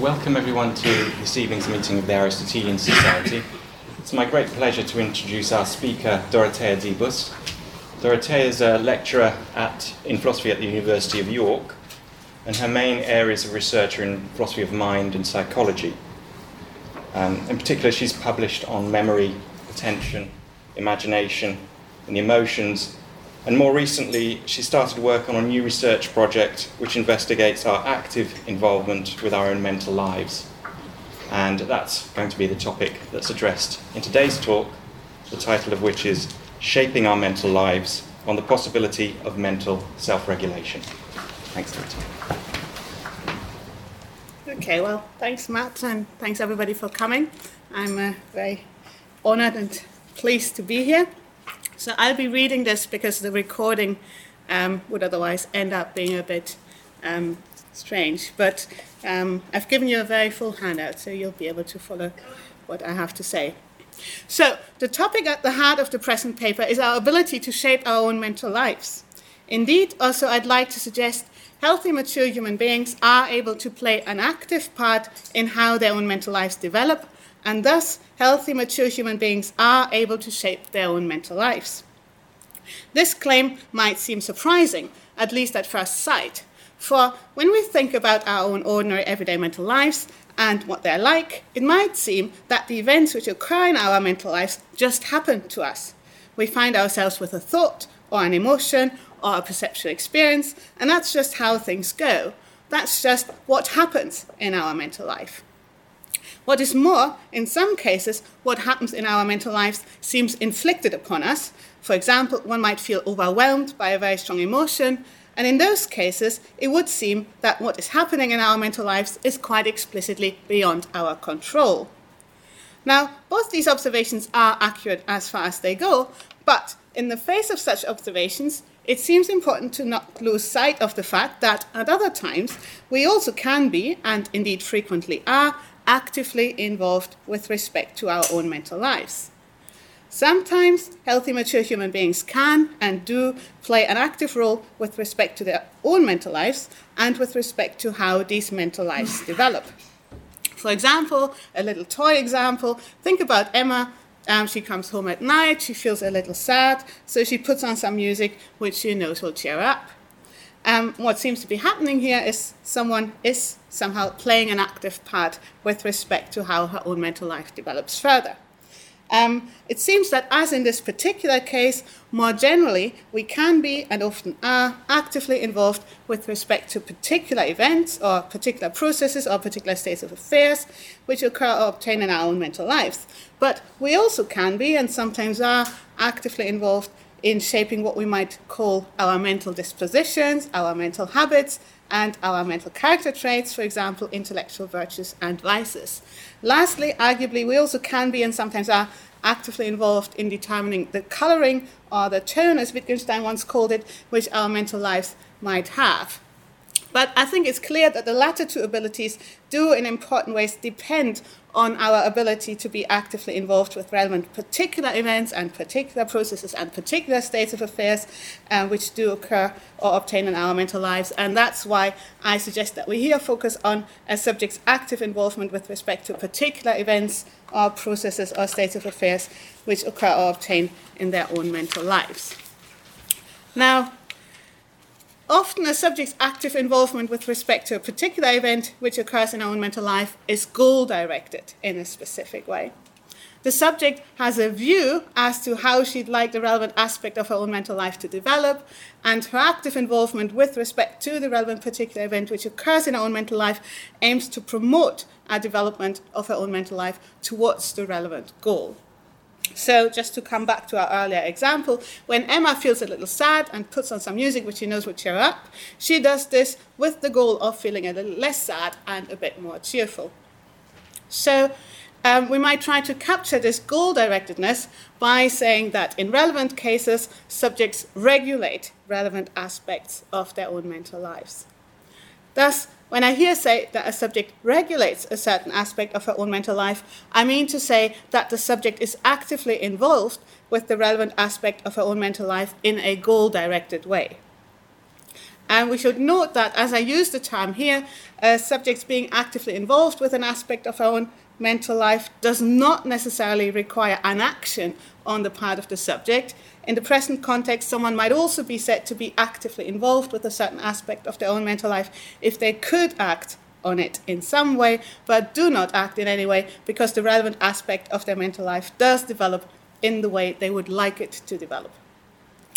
Welcome everyone to this evening's meeting of the Aristotelian Society. It's my great pleasure to introduce our speaker, Dorothea Debus. Dorothea is a lecturer at, in philosophy at the University of York, and her main areas of research are in philosophy of mind and psychology. Um, in particular, she's published on memory, attention, imagination, and the emotions. And more recently, she started work on a new research project which investigates our active involvement with our own mental lives. And that's going to be the topic that's addressed in today's talk, the title of which is Shaping Our Mental Lives on the Possibility of Mental Self Regulation. Thanks, Dr. Okay, well, thanks, Matt, and thanks everybody for coming. I'm uh, very honored and pleased to be here. So I'll be reading this because the recording um, would otherwise end up being a bit um, strange. But um, I've given you a very full handout, so you'll be able to follow what I have to say. So, the topic at the heart of the present paper is our ability to shape our own mental lives. Indeed, also, I'd like to suggest healthy, mature human beings are able to play an active part in how their own mental lives develop, and thus, healthy, mature human beings are able to shape their own mental lives. This claim might seem surprising, at least at first sight, for when we think about our own ordinary everyday mental lives, and what they're like, it might seem that the events which occur in our mental lives just happen to us. We find ourselves with a thought or an emotion or a perceptual experience, and that's just how things go. That's just what happens in our mental life. What is more, in some cases, what happens in our mental lives seems inflicted upon us. For example, one might feel overwhelmed by a very strong emotion, and in those cases, it would seem that what is happening in our mental lives is quite explicitly beyond our control. Now, both these observations are accurate as far as they go, but in the face of such observations, it seems important to not lose sight of the fact that at other times we also can be, and indeed frequently are, actively involved with respect to our own mental lives. Sometimes healthy, mature human beings can and do play an active role with respect to their own mental lives and with respect to how these mental lives develop. For example, a little toy example think about Emma. Um, she comes home at night, she feels a little sad, so she puts on some music which she knows will cheer her up. Um, what seems to be happening here is someone is somehow playing an active part with respect to how her own mental life develops further. Um, it seems that, as in this particular case, more generally, we can be and often are actively involved with respect to particular events or particular processes or particular states of affairs which occur or obtain in our own mental lives. But we also can be and sometimes are actively involved in shaping what we might call our mental dispositions, our mental habits, and our mental character traits, for example, intellectual virtues and vices. Lastly, arguably, we also can be and sometimes are actively involved in determining the coloring or the tone, as Wittgenstein once called it, which our mental lives might have. But I think it's clear that the latter two abilities do, in important ways, depend on our ability to be actively involved with relevant particular events and particular processes and particular states of affairs uh, which do occur or obtain in our mental lives. And that's why I suggest that we here focus on a subject's active involvement with respect to particular events or processes or states of affairs which occur or obtain in their own mental lives. Now, Often, a subject's active involvement with respect to a particular event which occurs in our own mental life is goal directed in a specific way. The subject has a view as to how she'd like the relevant aspect of her own mental life to develop, and her active involvement with respect to the relevant particular event which occurs in her own mental life aims to promote a development of her own mental life towards the relevant goal. So, just to come back to our earlier example, when Emma feels a little sad and puts on some music which she knows will cheer up, she does this with the goal of feeling a little less sad and a bit more cheerful. So, um, we might try to capture this goal directedness by saying that in relevant cases, subjects regulate relevant aspects of their own mental lives. Thus, when I here say that a subject regulates a certain aspect of her own mental life, I mean to say that the subject is actively involved with the relevant aspect of her own mental life in a goal directed way. And we should note that as I use the term here, uh, subjects being actively involved with an aspect of her own mental life does not necessarily require an action on the part of the subject. In the present context, someone might also be said to be actively involved with a certain aspect of their own mental life if they could act on it in some way, but do not act in any way because the relevant aspect of their mental life does develop in the way they would like it to develop.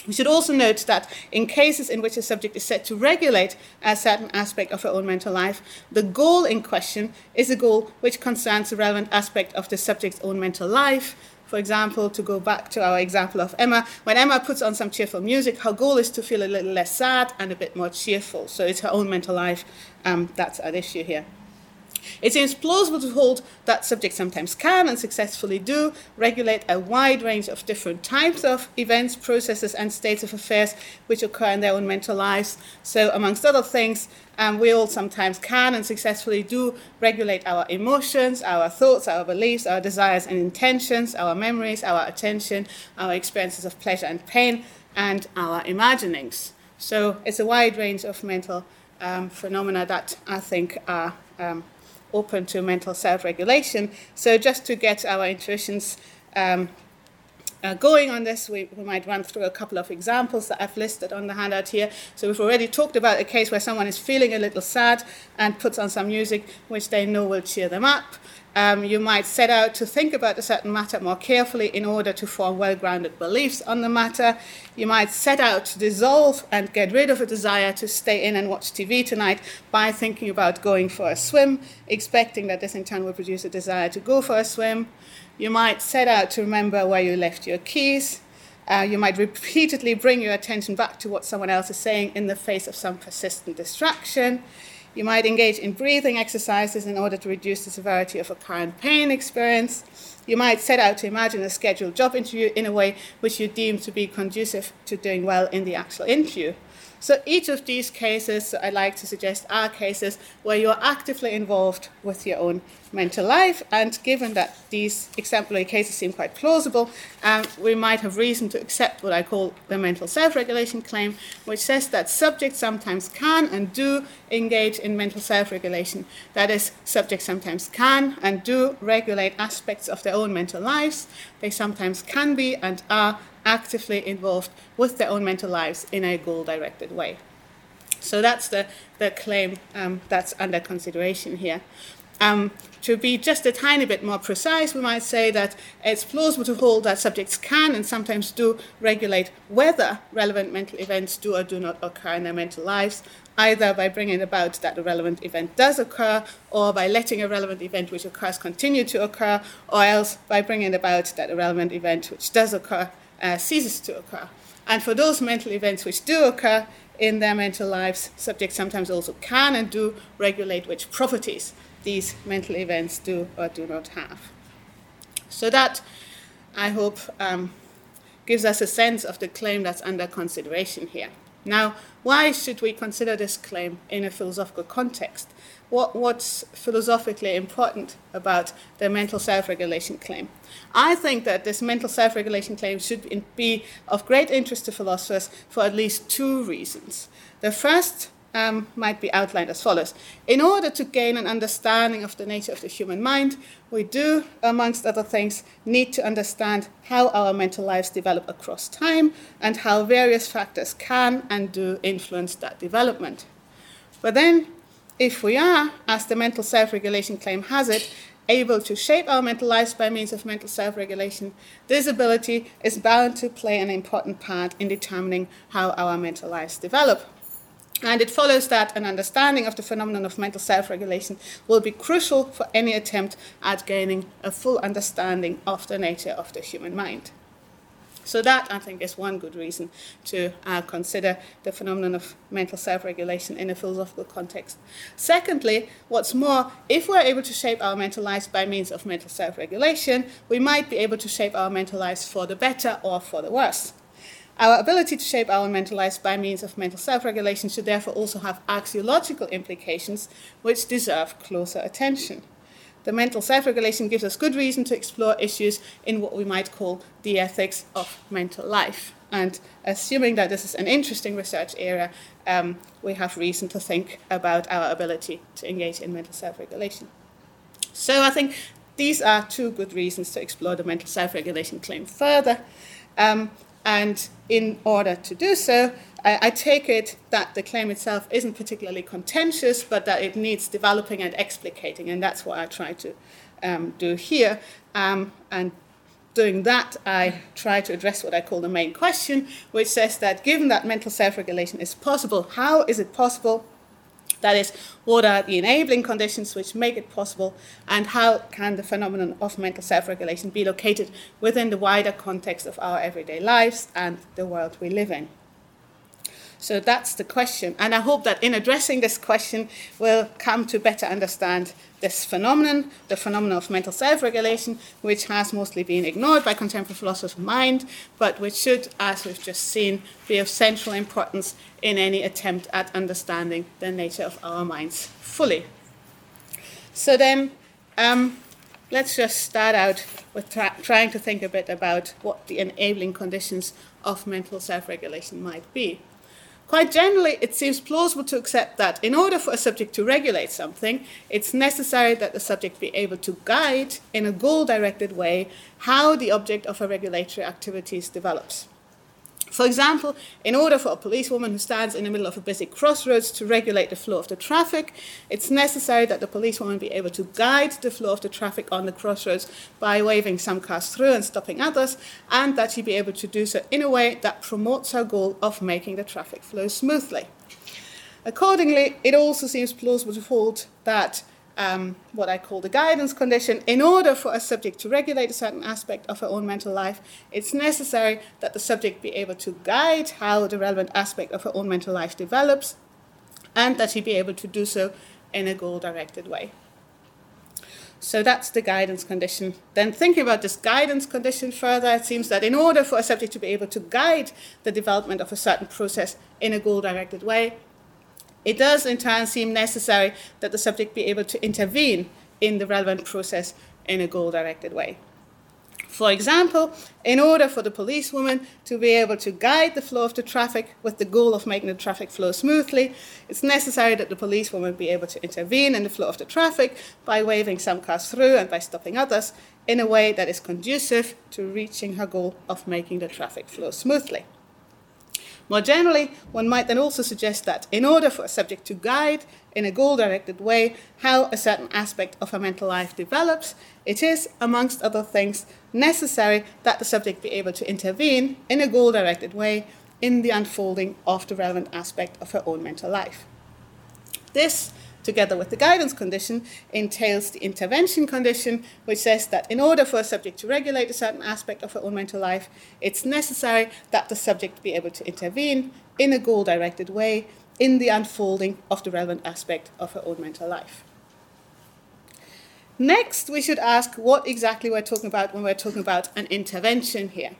We should also note that in cases in which a subject is set to regulate a certain aspect of her own mental life, the goal in question is a goal which concerns the relevant aspect of the subject's own mental life. For example, to go back to our example of Emma, when Emma puts on some cheerful music, her goal is to feel a little less sad and a bit more cheerful. So it's her own mental life um, that's at issue here. It seems plausible to hold that subjects sometimes can and successfully do regulate a wide range of different types of events, processes, and states of affairs which occur in their own mental lives. So, amongst other things, um, we all sometimes can and successfully do regulate our emotions, our thoughts, our beliefs, our desires and intentions, our memories, our attention, our experiences of pleasure and pain, and our imaginings. So, it's a wide range of mental um, phenomena that I think are um, open to mental self-regulation. So just to get our intuitions um, uh, going on this, we, we might run through a couple of examples that I've listed on the handout here. So we've already talked about a case where someone is feeling a little sad and puts on some music which they know will cheer them up. Um, you might set out to think about a certain matter more carefully in order to form well grounded beliefs on the matter. You might set out to dissolve and get rid of a desire to stay in and watch TV tonight by thinking about going for a swim, expecting that this in turn will produce a desire to go for a swim. You might set out to remember where you left your keys. Uh, you might repeatedly bring your attention back to what someone else is saying in the face of some persistent distraction. You might engage in breathing exercises in order to reduce the severity of a current pain experience. You might set out to imagine a scheduled job interview in a way which you deem to be conducive to doing well in the actual interview. So each of these cases, I like to suggest, are cases where you're actively involved with your own mental life. And given that these exemplary cases seem quite plausible, um, we might have reason to accept what I call the mental self-regulation claim, which says that subjects sometimes can and do engage in mental self-regulation. That is, subjects sometimes can and do regulate aspects of their own mental lives. They sometimes can be and are actively involved with their own mental lives in a goal directed way. So that's the, the claim um, that's under consideration here. Um, to be just a tiny bit more precise, we might say that it's plausible to hold that subjects can and sometimes do regulate whether relevant mental events do or do not occur in their mental lives, either by bringing about that a relevant event does occur, or by letting a relevant event which occurs continue to occur, or else by bringing about that a relevant event which does occur uh, ceases to occur. And for those mental events which do occur in their mental lives, subjects sometimes also can and do regulate which properties these mental events do or do not have. So that, I hope, um, gives us a sense of the claim that's under consideration here. Now, why should we consider this claim in a philosophical context? What, what's philosophically important about the mental self regulation claim? I think that this mental self regulation claim should be of great interest to philosophers for at least two reasons. The first um, might be outlined as follows. In order to gain an understanding of the nature of the human mind, we do, amongst other things, need to understand how our mental lives develop across time and how various factors can and do influence that development. But then, if we are, as the mental self regulation claim has it, able to shape our mental lives by means of mental self regulation, this ability is bound to play an important part in determining how our mental lives develop. And it follows that an understanding of the phenomenon of mental self regulation will be crucial for any attempt at gaining a full understanding of the nature of the human mind. So, that I think is one good reason to uh, consider the phenomenon of mental self regulation in a philosophical context. Secondly, what's more, if we're able to shape our mental lives by means of mental self regulation, we might be able to shape our mental lives for the better or for the worse. Our ability to shape our mental lives by means of mental self regulation should therefore also have axiological implications which deserve closer attention. The mental self regulation gives us good reason to explore issues in what we might call the ethics of mental life. and assuming that this is an interesting research area, um, we have reason to think about our ability to engage in mental self regulation. So I think these are two good reasons to explore the mental self regulation claim further. Um, and in order to do so, I, I, take it that the claim itself isn't particularly contentious, but that it needs developing and explicating, and that's what I try to um, do here. Um, and doing that, I try to address what I call the main question, which says that given that mental self regulation is possible, how is it possible? That is, what are the enabling conditions which make it possible, and how can the phenomenon of mental self regulation be located within the wider context of our everyday lives and the world we live in? So that's the question. And I hope that in addressing this question, we'll come to better understand this phenomenon, the phenomenon of mental self regulation, which has mostly been ignored by contemporary philosophers of mind, but which should, as we've just seen, be of central importance in any attempt at understanding the nature of our minds fully. So then, um, let's just start out with tra- trying to think a bit about what the enabling conditions of mental self regulation might be. Quite generally, it seems plausible to accept that in order for a subject to regulate something, it's necessary that the subject be able to guide in a goal directed way how the object of a regulatory activities develops. For example, in order for a policewoman who stands in the middle of a busy crossroads to regulate the flow of the traffic, it's necessary that the policewoman be able to guide the flow of the traffic on the crossroads by waving some cars through and stopping others, and that she be able to do so in a way that promotes her goal of making the traffic flow smoothly. Accordingly, it also seems plausible to hold that um, what I call the guidance condition, in order for a subject to regulate a certain aspect of her own mental life, it's necessary that the subject be able to guide how the relevant aspect of her own mental life develops, and that she be able to do so in a goal directed way. So that's the guidance condition. Then, thinking about this guidance condition further, it seems that in order for a subject to be able to guide the development of a certain process in a goal directed way, it does, in turn, seem necessary that the subject be able to intervene in the relevant process in a goal directed way. For example, in order for the policewoman to be able to guide the flow of the traffic with the goal of making the traffic flow smoothly, it's necessary that the policewoman be able to intervene in the flow of the traffic by waving some cars through and by stopping others in a way that is conducive to reaching her goal of making the traffic flow smoothly. More generally, one might then also suggest that in order for a subject to guide in a goal directed way how a certain aspect of her mental life develops, it is, amongst other things, necessary that the subject be able to intervene in a goal directed way in the unfolding of the relevant aspect of her own mental life. This together with the guidance condition, entails the intervention condition, which says that in order for a subject to regulate a certain aspect of her own mental life, it's necessary that the subject be able to intervene in a goal directed way in the unfolding of the relevant aspect of her own mental life. Next, we should ask what exactly we're talking about when we're talking about an intervention here.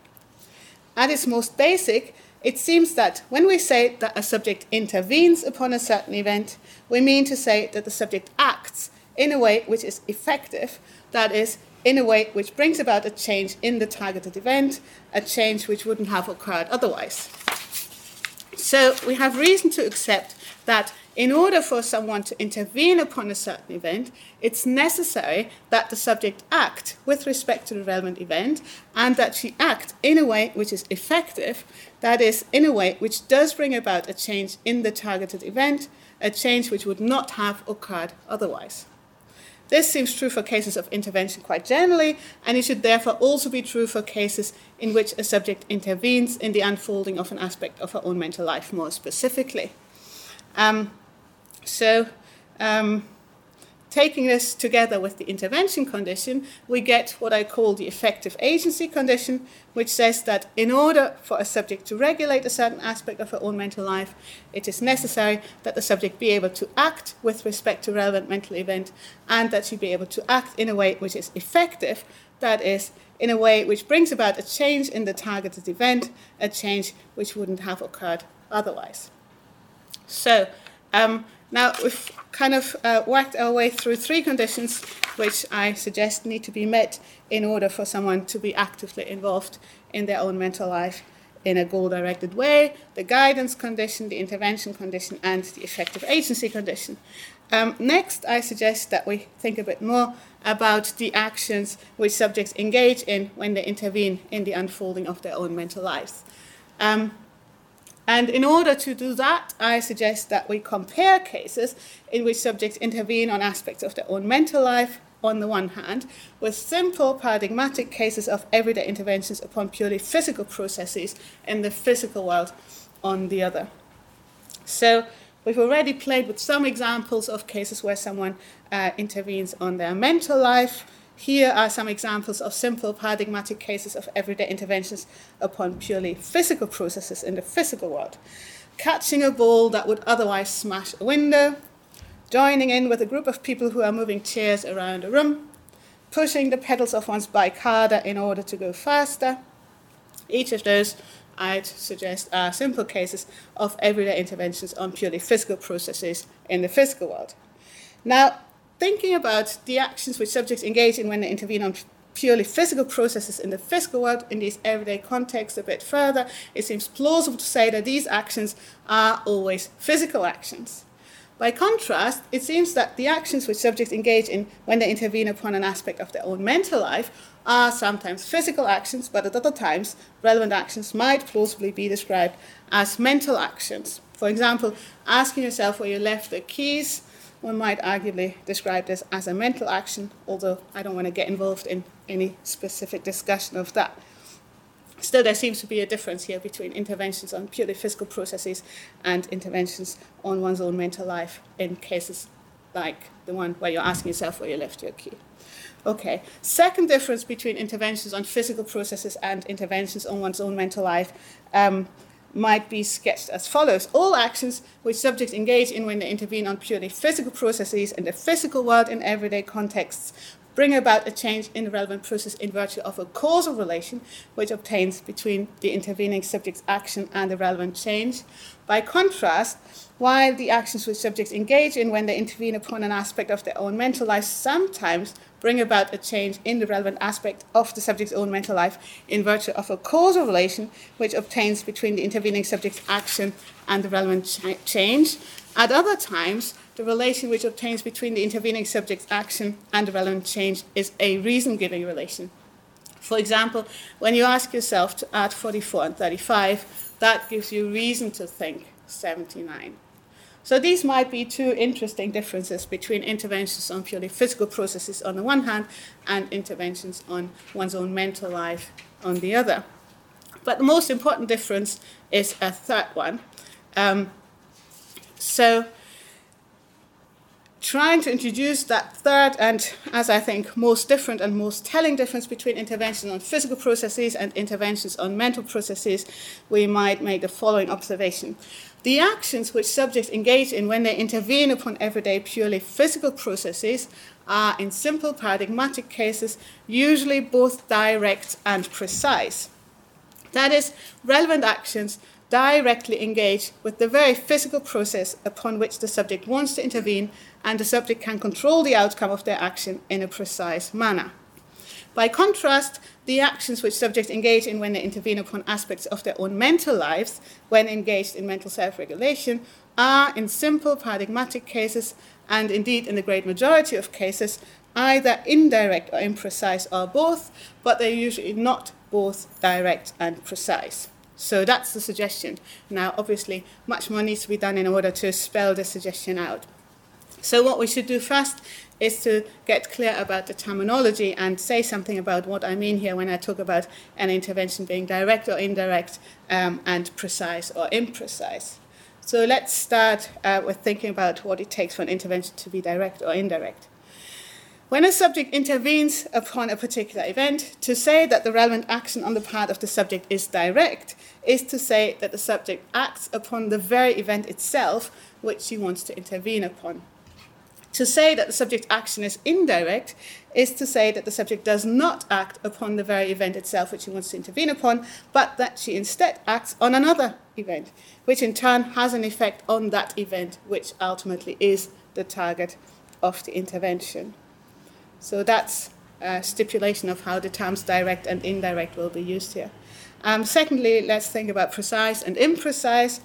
At its most basic, it seems that when we say that a subject intervenes upon a certain event, we mean to say that the subject acts in a way which is effective, that is, in a way which brings about a change in the targeted event, a change which wouldn't have occurred otherwise. So we have reason to accept that in order for someone to intervene upon a certain event, it's necessary that the subject act with respect to the relevant event and that she act in a way which is effective, that is, in a way which does bring about a change in the targeted event, a change which would not have occurred otherwise. This seems true for cases of intervention quite generally, and it should therefore also be true for cases in which a subject intervenes in the unfolding of an aspect of her own mental life more specifically. Um, so, um, taking this together with the intervention condition, we get what I call the effective agency condition, which says that in order for a subject to regulate a certain aspect of her own mental life, it is necessary that the subject be able to act with respect to relevant mental event and that she be able to act in a way which is effective, that is, in a way which brings about a change in the targeted event, a change which wouldn't have occurred otherwise. So, um, now, we've kind of uh, worked our way through three conditions which I suggest need to be met in order for someone to be actively involved in their own mental life in a goal directed way, the guidance condition, the intervention condition, and the effective agency condition. Um, next, I suggest that we think a bit more about the actions which subjects engage in when they intervene in the unfolding of their own mental lives. Um, and in order to do that, I suggest that we compare cases in which subjects intervene on aspects of their own mental life on the one hand, with simple paradigmatic cases of everyday interventions upon purely physical processes in the physical world on the other. So, we've already played with some examples of cases where someone uh, intervenes on their mental life. Here are some examples of simple paradigmatic cases of everyday interventions upon purely physical processes in the physical world. Catching a ball that would otherwise smash a window, joining in with a group of people who are moving chairs around a room, pushing the pedals of one's bike harder in order to go faster. Each of those, I'd suggest, are simple cases of everyday interventions on purely physical processes in the physical world. Now, thinking about the actions which subjects engage in when they intervene on purely physical processes in the physical world in these everyday contexts a bit further, it seems plausible to say that these actions are always physical actions. By contrast, it seems that the actions which subjects engage in when they intervene upon an aspect of their own mental life are sometimes physical actions, but at other times, relevant actions might plausibly be described as mental actions. For example, asking yourself where you left the keys, one might arguably describe this as a mental action, although I don't want to get involved in any specific discussion of that. Still, there seems to be a difference here between interventions on purely physical processes and interventions on one's own mental life in cases like the one where you're asking yourself where you left your key. Okay, second difference between interventions on physical processes and interventions on one's own mental life um, might be sketched as follows. All actions which subjects engage in when they intervene on purely physical processes in the physical world in everyday contexts bring about a change in the relevant process in virtue of a causal relation which obtains between the intervening subject's action and the relevant change. By contrast, while the actions which subjects engage in when they intervene upon an aspect of their own mental life sometimes bring about a change in the relevant aspect of the subject's own mental life in virtue of a causal relation which obtains between the intervening subject's action and the relevant ch- change. At other times, the relation which obtains between the intervening subject's action and the relevant change is a reason giving relation. For example, when you ask yourself to add 44 and 35, that gives you reason to think 79. So these might be two interesting differences between interventions on purely physical processes on the one hand and interventions on one's own mental life on the other. But the most important difference is a third one. Um, so trying to introduce that third and, as I think, most different and most telling difference between interventions on physical processes and interventions on mental processes, we might make the following observation. The actions which subjects engage in when they intervene upon everyday purely physical processes are, in simple paradigmatic cases, usually both direct and precise. That is, relevant actions directly engage with the very physical process upon which the subject wants to intervene, and the subject can control the outcome of their action in a precise manner. By contrast, the actions which subjects engage in when they intervene upon aspects of their own mental lives, when engaged in mental self regulation, are, in simple paradigmatic cases, and indeed in the great majority of cases, either indirect or imprecise or both, but they're usually not both direct and precise. So that's the suggestion. Now, obviously, much more needs to be done in order to spell the suggestion out. So, what we should do first is to get clear about the terminology and say something about what I mean here when I talk about an intervention being direct or indirect um, and precise or imprecise. So, let's start uh, with thinking about what it takes for an intervention to be direct or indirect. When a subject intervenes upon a particular event, to say that the relevant action on the part of the subject is direct is to say that the subject acts upon the very event itself which he wants to intervene upon. To say that the subject action is indirect is to say that the subject does not act upon the very event itself which she wants to intervene upon, but that she instead acts on another event, which in turn has an effect on that event, which ultimately is the target of the intervention. So that's a stipulation of how the terms direct and indirect will be used here. Um, secondly, let's think about precise and imprecise.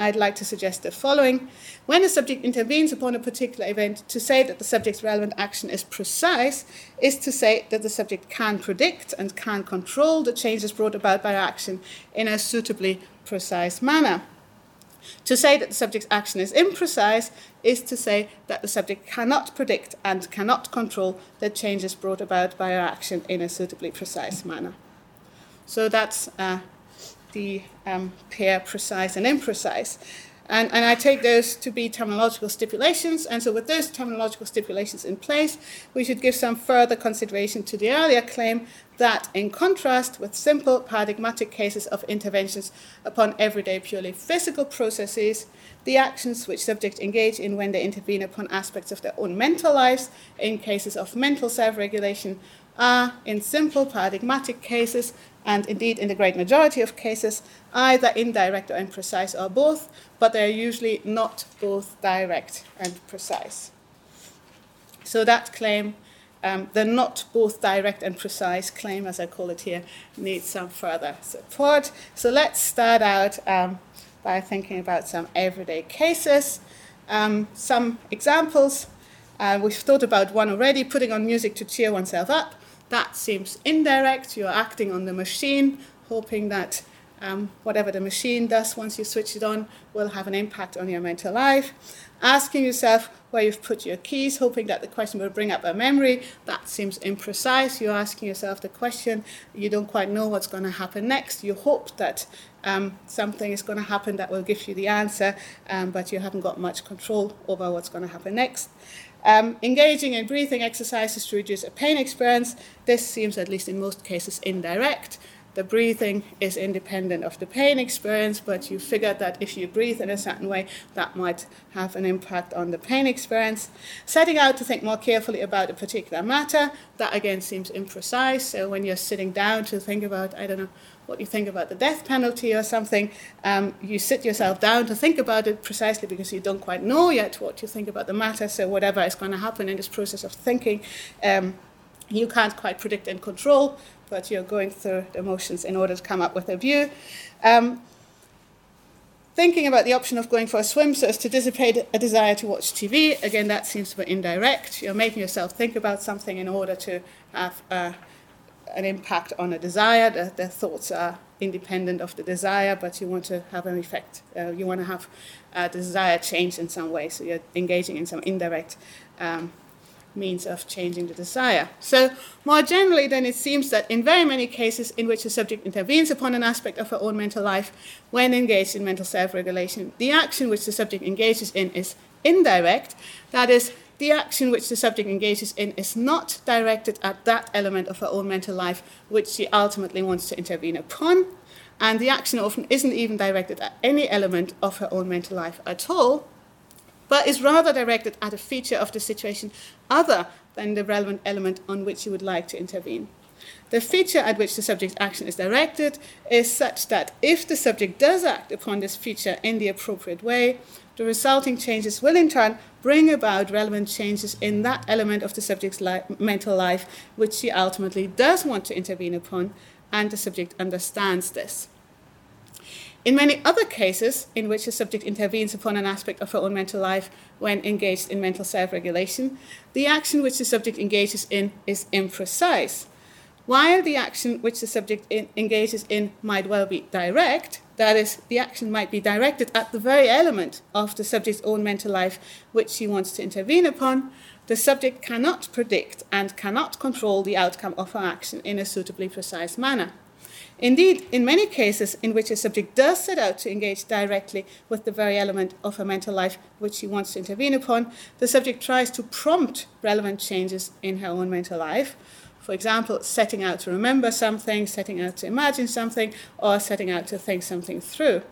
I'd like to suggest the following. When a subject intervenes upon a particular event, to say that the subject's relevant action is precise is to say that the subject can predict and can control the changes brought about by action in a suitably precise manner. To say that the subject's action is imprecise is to say that the subject cannot predict and cannot control the changes brought about by our action in a suitably precise manner. So that's uh, the um, pair precise and imprecise. And, and I take those to be terminological stipulations. And so, with those terminological stipulations in place, we should give some further consideration to the earlier claim that, in contrast with simple paradigmatic cases of interventions upon everyday purely physical processes, the actions which subjects engage in when they intervene upon aspects of their own mental lives, in cases of mental self regulation, are, in simple paradigmatic cases, and indeed in the great majority of cases, either indirect or imprecise or both, but they're usually not both direct and precise. So that claim, um, the not both direct and precise claim, as I call it here, needs some further support. So let's start out um, by thinking about some everyday cases. Um, some examples. Uh, we've thought about one already putting on music to cheer oneself up. That seems indirect. You're acting on the machine, hoping that um, whatever the machine does once you switch it on will have an impact on your mental life. Asking yourself where you've put your keys, hoping that the question will bring up a memory, that seems imprecise. You're asking yourself the question, you don't quite know what's going to happen next. You hope that um, something is going to happen that will give you the answer, um, but you haven't got much control over what's going to happen next. Um, engaging in breathing exercises to reduce a pain experience, this seems, at least in most cases, indirect. The breathing is independent of the pain experience, but you figure that if you breathe in a certain way, that might have an impact on the pain experience. Setting out to think more carefully about a particular matter, that again seems imprecise. So when you're sitting down to think about, I don't know, what you think about the death penalty or something, um, you sit yourself down to think about it precisely because you don't quite know yet what you think about the matter. So, whatever is going to happen in this process of thinking, um, you can't quite predict and control, but you're going through the motions in order to come up with a view. Um, thinking about the option of going for a swim so as to dissipate a desire to watch TV, again, that seems to be indirect. You're making yourself think about something in order to have. Uh, an impact on a desire. The, the, thoughts are independent of the desire, but you want to have an effect. Uh, you want to have the desire change in some way, so you're engaging in some indirect um, means of changing the desire. So, more generally, then, it seems that in very many cases in which a subject intervenes upon an aspect of her own mental life when engaged in mental self regulation, the action which the subject engages in is indirect, that is, the action which the subject engages in is not directed at that element of her own mental life which she ultimately wants to intervene upon, and the action often isn't even directed at any element of her own mental life at all, but is rather directed at a feature of the situation other than the relevant element on which you would like to intervene. The feature at which the subject's action is directed is such that if the subject does act upon this feature in the appropriate way, the resulting changes will in turn bring about relevant changes in that element of the subject's li- mental life which she ultimately does want to intervene upon, and the subject understands this. In many other cases in which a subject intervenes upon an aspect of her own mental life when engaged in mental self regulation, the action which the subject engages in is imprecise. While the action which the subject in, engages in might well be direct, that is, the action might be directed at the very element of the subject's own mental life which she wants to intervene upon, the subject cannot predict and cannot control the outcome of her action in a suitably precise manner. Indeed, in many cases in which a subject does set out to engage directly with the very element of her mental life which she wants to intervene upon, the subject tries to prompt relevant changes in her own mental life for example, setting out to remember something, setting out to imagine something, or setting out to think something through.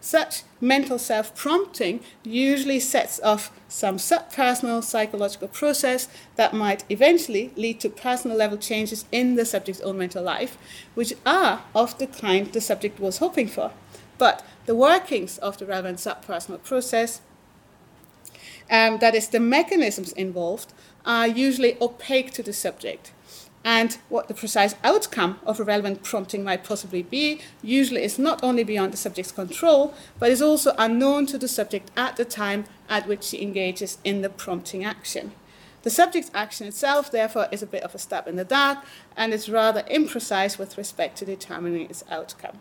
Such mental self prompting usually sets off some subpersonal psychological process that might eventually lead to personal level changes in the subject's own mental life, which are of the kind the subject was hoping for. But the workings of the relevant subpersonal process, um, that is, the mechanisms involved, are usually opaque to the subject and what the precise outcome of a relevant prompting might possibly be usually is not only beyond the subject's control, but is also unknown to the subject at the time at which she engages in the prompting action. The subject's action itself, therefore, is a bit of a stab in the dark and is rather imprecise with respect to determining its outcome.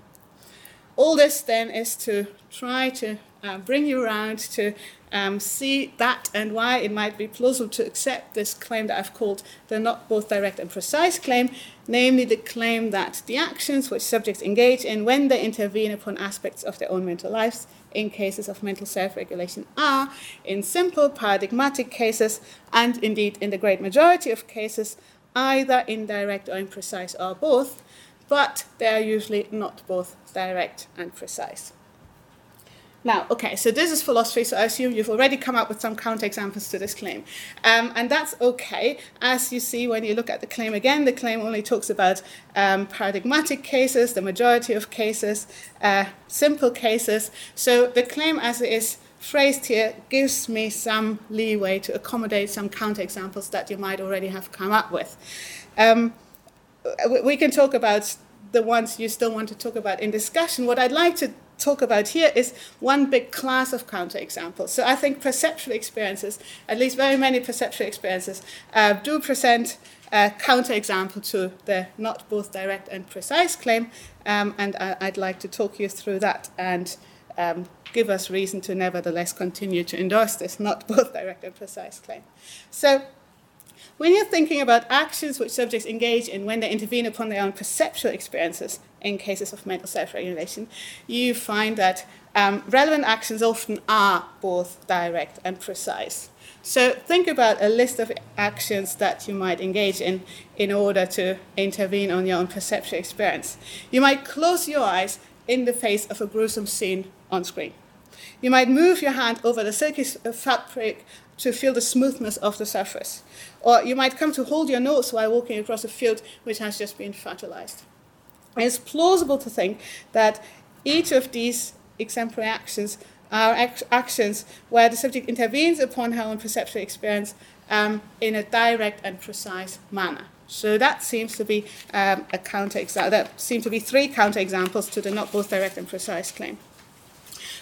All this then is to try to uh, bring you around to um, see that and why it might be plausible to accept this claim that I've called the not both direct and precise claim, namely the claim that the actions which subjects engage in when they intervene upon aspects of their own mental lives in cases of mental self regulation are, in simple paradigmatic cases, and indeed in the great majority of cases, either indirect or imprecise or both, but they are usually not both direct and precise. Now, okay, so this is philosophy, so I assume you've already come up with some counterexamples to this claim. Um, and that's okay. As you see when you look at the claim again, the claim only talks about um, paradigmatic cases, the majority of cases, uh, simple cases. So the claim as it is phrased here gives me some leeway to accommodate some counterexamples that you might already have come up with. Um, we can talk about the ones you still want to talk about in discussion. What I'd like to talk about here is one big class of counterexamples. So I think perceptual experiences, at least very many perceptual experiences, uh, do present a counterexample to the not both direct and precise claim, um, and I, would like to talk you through that and um, give us reason to nevertheless continue to endorse this not both direct and precise claim. So when you're thinking about actions which subjects engage in when they intervene upon their own perceptual experiences in cases of mental self regulation, you find that um, relevant actions often are both direct and precise. So think about a list of actions that you might engage in in order to intervene on your own perceptual experience. You might close your eyes in the face of a gruesome scene on screen. You might move your hand over the silky fabric to feel the smoothness of the surface. Or you might come to hold your nose while walking across a field which has just been fertilized. It's plausible to think that each of these exemplary actions are ac- actions where the subject intervenes upon her own perceptual experience um, in a direct and precise manner. So that seems to be um, a counter That seem to be three counterexamples to the not both direct and precise claim.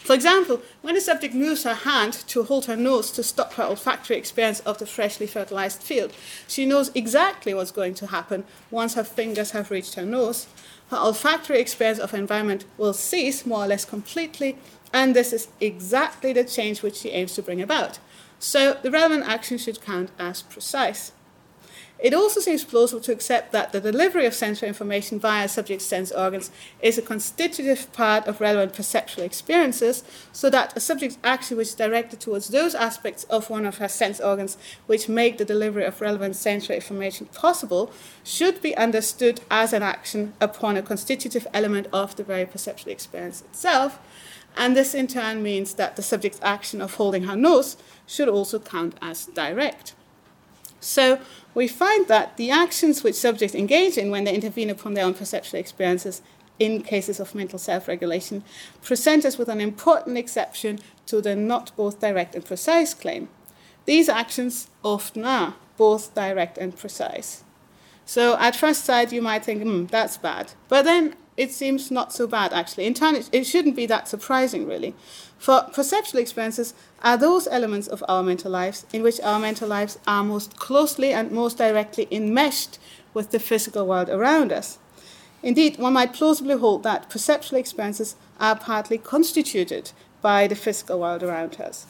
For example, when a subject moves her hand to hold her nose to stop her olfactory experience of the freshly fertilized field, she knows exactly what's going to happen once her fingers have reached her nose. Her olfactory experience of environment will cease more or less completely, and this is exactly the change which she aims to bring about. So the relevant action should count as precise. It also seems plausible to accept that the delivery of sensory information via subject's sense organs is a constitutive part of relevant perceptual experiences, so that a subject's action which is directed towards those aspects of one of her sense organs which make the delivery of relevant sensory information possible should be understood as an action upon a constitutive element of the very perceptual experience itself. And this in turn means that the subject's action of holding her nose should also count as direct. So we find that the actions which subjects engage in when they intervene upon their own perceptual experiences in cases of mental self regulation present us with an important exception to the not both direct and precise claim. These actions often are both direct and precise. So at first sight, you might think, hmm, that's bad. But then it seems not so bad, actually. In turn, it, it shouldn't be that surprising, really. For perceptual experiences are those elements of our mental lives in which our mental lives are most closely and most directly enmeshed with the physical world around us. Indeed, one might plausibly hold that perceptual experiences are partly constituted by the physical world around us.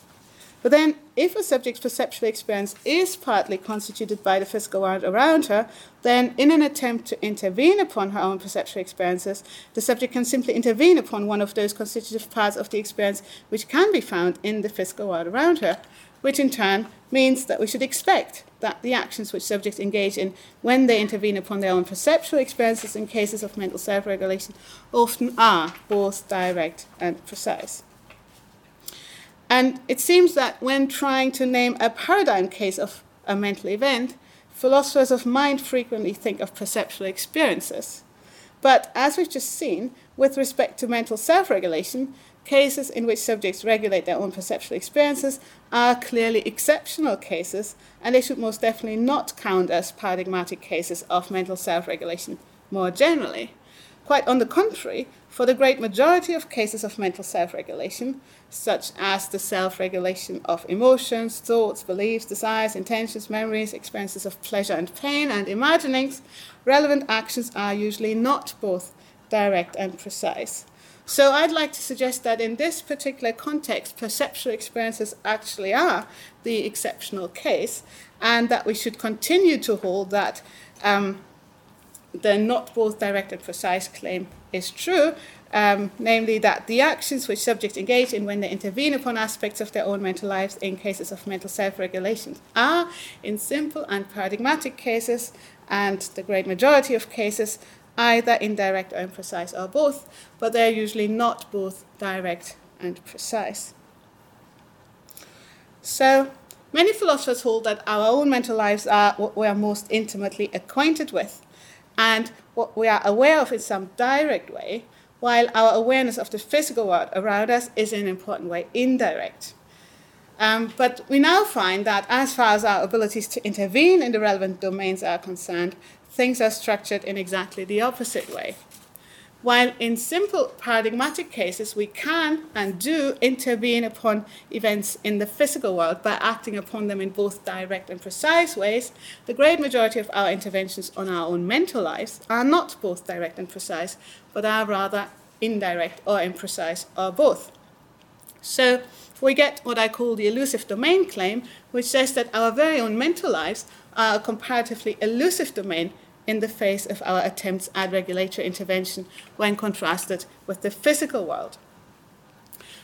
But then, if a subject's perceptual experience is partly constituted by the physical world around her, then in an attempt to intervene upon her own perceptual experiences, the subject can simply intervene upon one of those constitutive parts of the experience which can be found in the physical world around her, which in turn means that we should expect that the actions which subjects engage in when they intervene upon their own perceptual experiences in cases of mental self regulation often are both direct and precise. And it seems that when trying to name a paradigm case of a mental event, philosophers of mind frequently think of perceptual experiences. But as we've just seen, with respect to mental self regulation, cases in which subjects regulate their own perceptual experiences are clearly exceptional cases, and they should most definitely not count as paradigmatic cases of mental self regulation more generally. Quite on the contrary, for the great majority of cases of mental self regulation, such as the self regulation of emotions, thoughts, beliefs, desires, intentions, memories, experiences of pleasure and pain, and imaginings, relevant actions are usually not both direct and precise. So I'd like to suggest that in this particular context, perceptual experiences actually are the exceptional case, and that we should continue to hold that um, the not both direct and precise claim is true, um, namely that the actions which subjects engage in when they intervene upon aspects of their own mental lives in cases of mental self regulation are, in simple and paradigmatic cases, and the great majority of cases, either indirect or imprecise or both, but they're usually not both direct and precise. So, many philosophers hold that our own mental lives are what we are most intimately acquainted with and what we are aware of in some direct way, while our awareness of the physical world around us is in an important way indirect. Um, but we now find that as far as our abilities to intervene in the relevant domains are concerned, things are structured in exactly the opposite way. While in simple paradigmatic cases, we can and do intervene upon events in the physical world by acting upon them in both direct and precise ways, the great majority of our interventions on our own mental lives are not both direct and precise, but are rather indirect or imprecise or both. So we get what I call the elusive domain claim, which says that our very own mental lives are a comparatively elusive domain in the face of our attempts at regulatory intervention when contrasted with the physical world.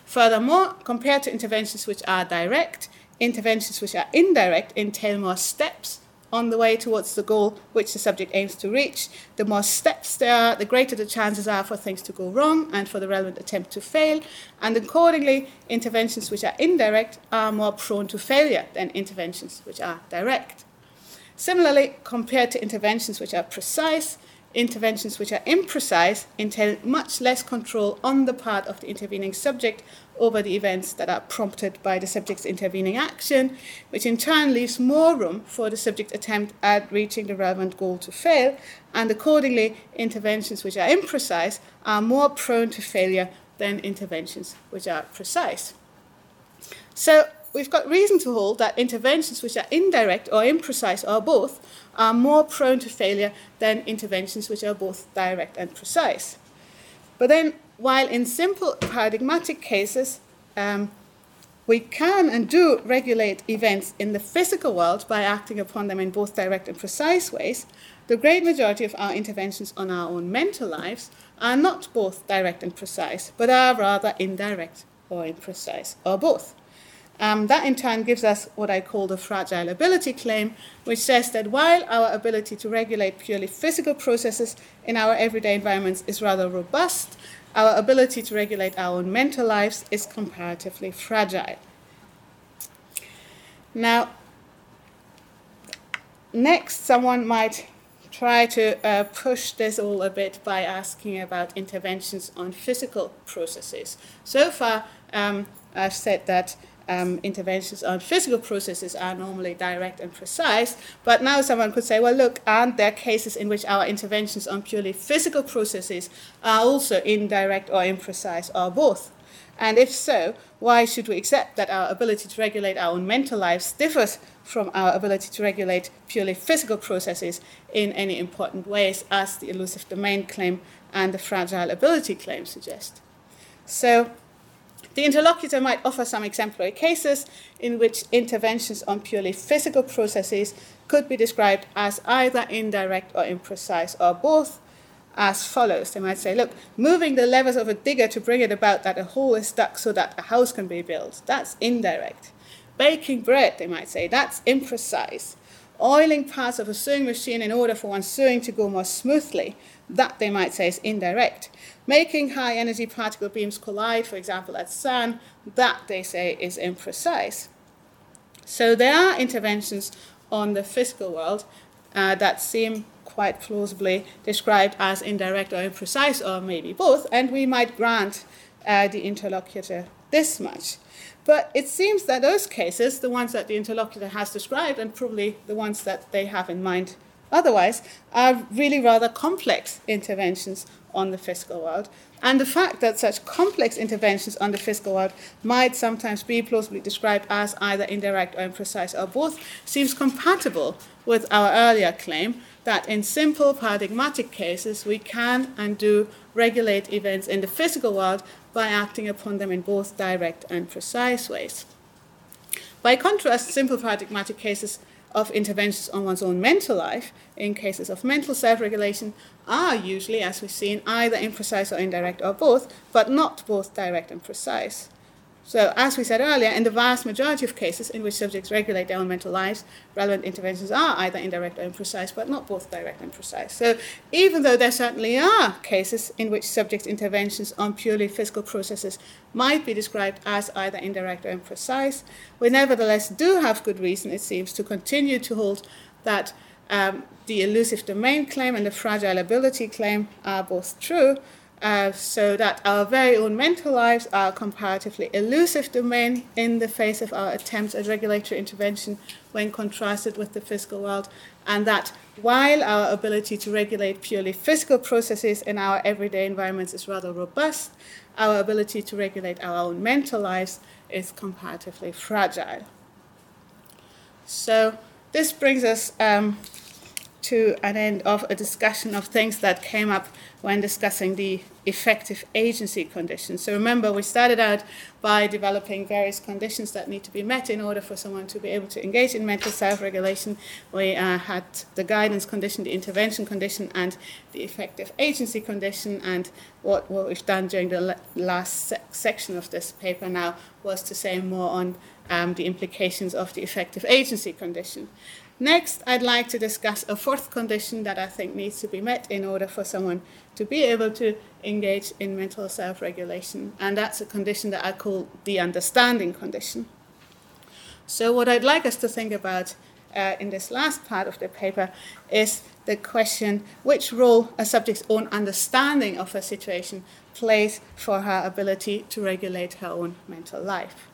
Furthermore, compared to interventions which are direct, interventions which are indirect entail more steps on the way towards the goal which the subject aims to reach. The more steps there are, the greater the chances are for things to go wrong and for the relevant attempt to fail. And accordingly, interventions which are indirect are more prone to failure than interventions which are direct. Similarly, compared to interventions which are precise, interventions which are imprecise entail much less control on the part of the intervening subject over the events that are prompted by the subject's intervening action, which in turn leaves more room for the subject's attempt at reaching the relevant goal to fail, and accordingly, interventions which are imprecise are more prone to failure than interventions which are precise. So, we've got reason to hold that interventions which are indirect or imprecise or both are more prone to failure than interventions which are both direct and precise. But then, while in simple paradigmatic cases, um, we can and do regulate events in the physical world by acting upon them in both direct and precise ways, the great majority of our interventions on our own mental lives are not both direct and precise, but are rather indirect or imprecise, or both. Um, that in turn gives us what I call the fragile ability claim, which says that while our ability to regulate purely physical processes in our everyday environments is rather robust, our ability to regulate our own mental lives is comparatively fragile. Now, next, someone might try to uh, push this all a bit by asking about interventions on physical processes. So far, um, I've said that um, interventions on physical processes are normally direct and precise. But now someone could say, well, look, aren't there cases in which our interventions on purely physical processes are also indirect or imprecise or both? And if so, why should we accept that our ability to regulate our own mental lives differs from our ability to regulate purely physical processes in any important ways, as the elusive domain claim and the fragile ability claim suggest? So, the interlocutor might offer some exemplary cases in which interventions on purely physical processes could be described as either indirect or imprecise or both, as follows. They might say, look, moving the levers of a digger to bring it about that a hole is dug so that a house can be built, that's indirect. Baking bread, they might say, that's imprecise. Oiling parts of a sewing machine in order for one's sewing to go more smoothly, that they might say is indirect. Making high energy particle beams collide, for example, at CERN, that they say is imprecise. So there are interventions on the physical world uh, that seem quite plausibly described as indirect or imprecise, or maybe both, and we might grant uh, the interlocutor this much. But it seems that those cases, the ones that the interlocutor has described, and probably the ones that they have in mind otherwise, are really rather complex interventions on the fiscal world. And the fact that such complex interventions on the fiscal world might sometimes be plausibly described as either indirect or imprecise or both seems compatible with our earlier claim that in simple paradigmatic cases we can and do regulate events in the physical world by acting upon them in both direct and precise ways. By contrast, simple paradigmatic cases of interventions on one's own mental life, in cases of mental self regulation, are usually, as we've seen, either imprecise or indirect or both, but not both direct and precise. So, as we said earlier, in the vast majority of cases in which subjects regulate their own mental lives, relevant interventions are either indirect or imprecise, but not both direct and precise. So, even though there certainly are cases in which subject interventions on purely physical processes might be described as either indirect or imprecise, we nevertheless do have good reason, it seems, to continue to hold that um, the elusive domain claim and the fragile ability claim are both true uh, so that our very own mental lives are comparatively elusive domain in the face of our attempts at regulatory intervention when contrasted with the physical world, and that while our ability to regulate purely physical processes in our everyday environments is rather robust, our ability to regulate our own mental lives is comparatively fragile. So, this brings us um, to an end of a discussion of things that came up when discussing the effective agency conditions. So remember, we started out by developing various conditions that need to be met in order for someone to be able to engage in mental self regulation. We uh, had the guidance condition, the intervention condition, and the effective agency condition. And what, what we've done during the last se- section of this paper now was to say more on um, the implications of the effective agency condition. Next, I'd like to discuss a fourth condition that I think needs to be met in order for someone to be able to engage in mental self regulation, and that's a condition that I call the understanding condition. So, what I'd like us to think about uh, in this last part of the paper is the question which role a subject's own understanding of a situation plays for her ability to regulate her own mental life.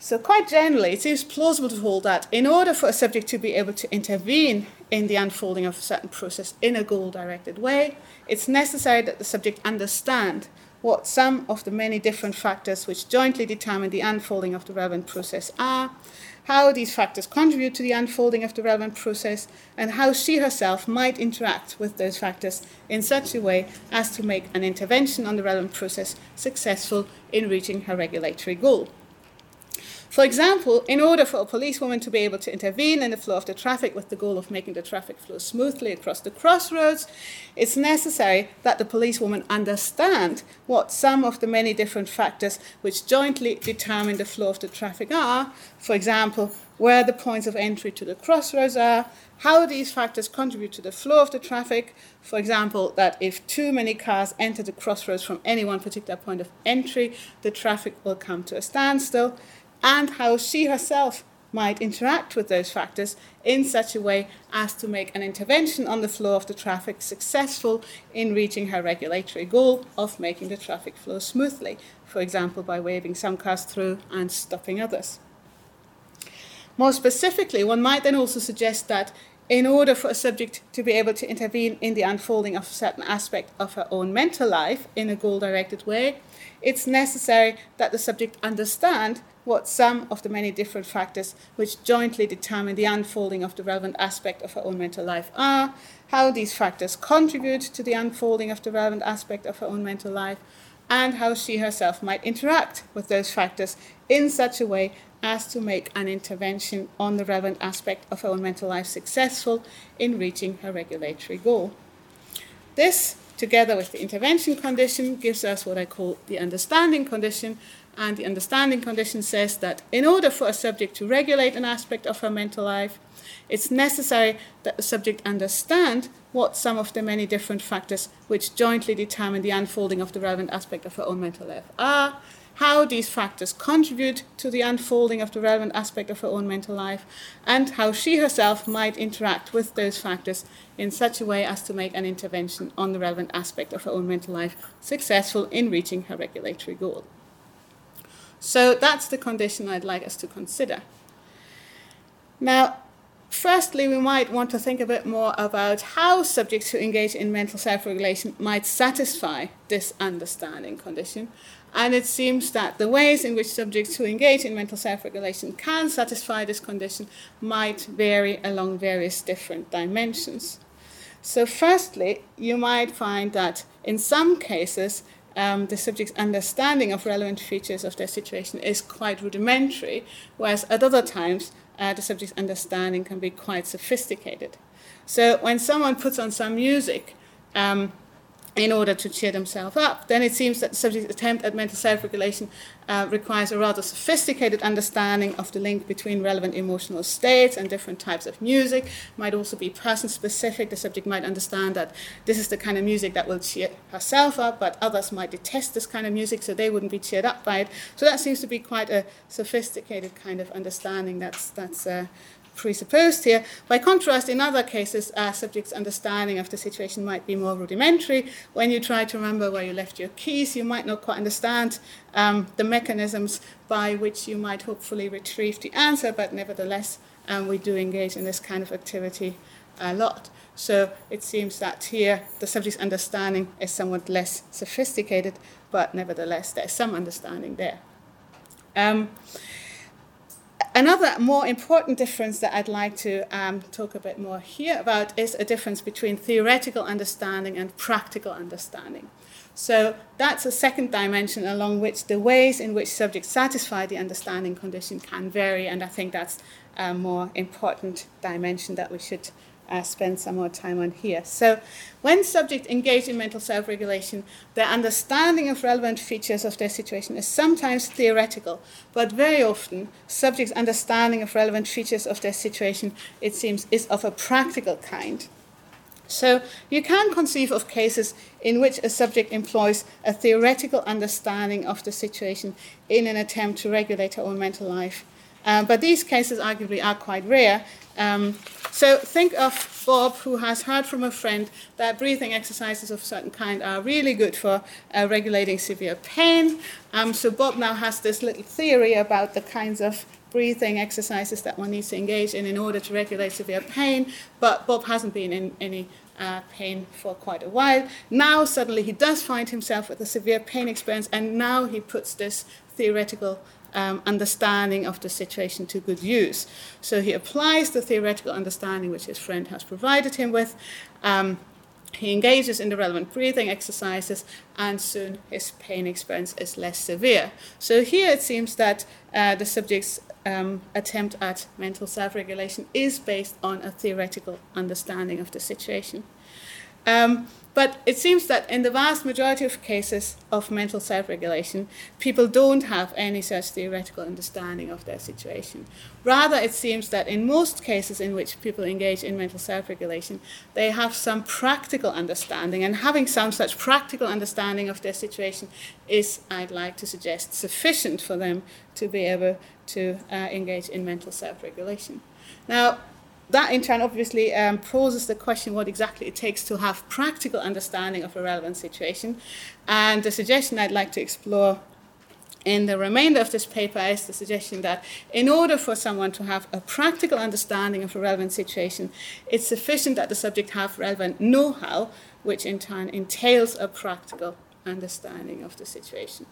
So, quite generally, it seems plausible to hold that in order for a subject to be able to intervene in the unfolding of a certain process in a goal directed way, it's necessary that the subject understand what some of the many different factors which jointly determine the unfolding of the relevant process are, how these factors contribute to the unfolding of the relevant process, and how she herself might interact with those factors in such a way as to make an intervention on the relevant process successful in reaching her regulatory goal. For example, in order for a policewoman to be able to intervene in the flow of the traffic with the goal of making the traffic flow smoothly across the crossroads, it's necessary that the policewoman understand what some of the many different factors which jointly determine the flow of the traffic are. For example, where the points of entry to the crossroads are, how these factors contribute to the flow of the traffic. For example, that if too many cars enter the crossroads from any one particular point of entry, the traffic will come to a standstill and how she herself might interact with those factors in such a way as to make an intervention on the flow of the traffic successful in reaching her regulatory goal of making the traffic flow smoothly, for example, by waving some cars through and stopping others. More specifically, one might then also suggest that in order for a subject to be able to intervene in the unfolding of a certain aspect of her own mental life in a goal directed way, it's necessary that the subject understand what some of the many different factors which jointly determine the unfolding of the relevant aspect of her own mental life are, how these factors contribute to the unfolding of the relevant aspect of her own mental life, and how she herself might interact with those factors in such a way as to make an intervention on the relevant aspect of her own mental life successful in reaching her regulatory goal. This, together with the intervention condition, gives us what I call the understanding condition, and the understanding condition says that in order for a subject to regulate an aspect of her mental life, it's necessary that the subject understand what some of the many different factors which jointly determine the unfolding of the relevant aspect of her own mental life are, how these factors contribute to the unfolding of the relevant aspect of her own mental life, and how she herself might interact with those factors in such a way as to make an intervention on the relevant aspect of her own mental life successful in reaching her regulatory goal. So that's the condition I'd like us to consider. Now, firstly, we might want to think a bit more about how subjects who engage in mental self regulation might satisfy this understanding condition. And it seems that the ways in which subjects who engage in mental self regulation can satisfy this condition might vary along various different dimensions. So, firstly, you might find that in some cases, um, the subject's understanding of relevant features of their situation is quite rudimentary, whereas at other times, uh, the subject's understanding can be quite sophisticated. So when someone puts on some music, um, in order to cheer themselves up, then it seems that the subject's attempt at mental self regulation uh, requires a rather sophisticated understanding of the link between relevant emotional states and different types of music. Might also be person specific. The subject might understand that this is the kind of music that will cheer herself up, but others might detest this kind of music, so they wouldn't be cheered up by it. So that seems to be quite a sophisticated kind of understanding that's, that's uh, presupposed here. By contrast, in other cases, a subject's understanding of the situation might be more rudimentary. When you try to remember where you left your keys, you might not quite understand um, the mechanisms by which you might hopefully retrieve the answer, but nevertheless, um, we do engage in this kind of activity a lot. So it seems that here the subject's understanding is somewhat less sophisticated, but nevertheless, there's some understanding there. Um, Another more important difference that I'd like to um, talk a bit more here about is a difference between theoretical understanding and practical understanding. So that's a second dimension along which the ways in which subjects satisfy the understanding condition can vary, and I think that's a more important dimension that we should uh, spend some more time on here. So, when subjects engage in mental self regulation, their understanding of relevant features of their situation is sometimes theoretical, but very often, subjects' understanding of relevant features of their situation, it seems, is of a practical kind. So, you can conceive of cases in which a subject employs a theoretical understanding of the situation in an attempt to regulate her own mental life. Uh, but these cases arguably are quite rare, um, so think of Bob, who has heard from a friend that breathing exercises of a certain kind are really good for uh, regulating severe pain. Um, so Bob now has this little theory about the kinds of breathing exercises that one needs to engage in in order to regulate severe pain. But Bob hasn't been in any uh, pain for quite a while. Now suddenly he does find himself with a severe pain experience, and now he puts this theoretical um, understanding of the situation to good use. So he applies the theoretical understanding which his friend has provided him with. Um, he engages in the relevant breathing exercises, and soon his pain experience is less severe. So here it seems that uh, the subject's um, attempt at mental self regulation is based on a theoretical understanding of the situation. Um, but it seems that in the vast majority of cases of mental self regulation, people don't have any such theoretical understanding of their situation. Rather, it seems that in most cases in which people engage in mental self regulation, they have some practical understanding, and having some such practical understanding of their situation is, I'd like to suggest, sufficient for them to be able to uh, engage in mental self regulation. Now, that in turn obviously um, poses the question what exactly it takes to have practical understanding of a relevant situation. And the suggestion I'd like to explore in the remainder of this paper is the suggestion that in order for someone to have a practical understanding of a relevant situation, it's sufficient that the subject have relevant know how, which in turn entails a practical understanding of the situation.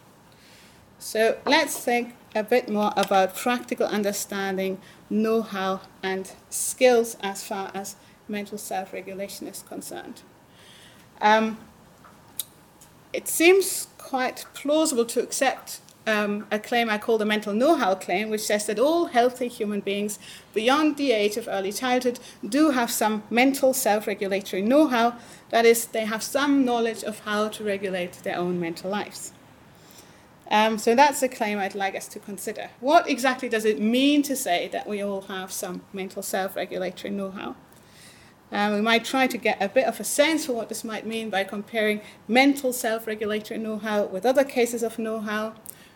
So let's think a bit more about practical understanding, know how, and skills as far as mental self regulation is concerned. Um, it seems quite plausible to accept um, a claim I call the mental know how claim, which says that all healthy human beings beyond the age of early childhood do have some mental self regulatory know how. That is, they have some knowledge of how to regulate their own mental lives. Um, so that's a claim I'd like us to consider. What exactly does it mean to say that we all have some mental self regulatory know how? Um, we might try to get a bit of a sense for what this might mean by comparing mental self regulatory know how with other cases of know how.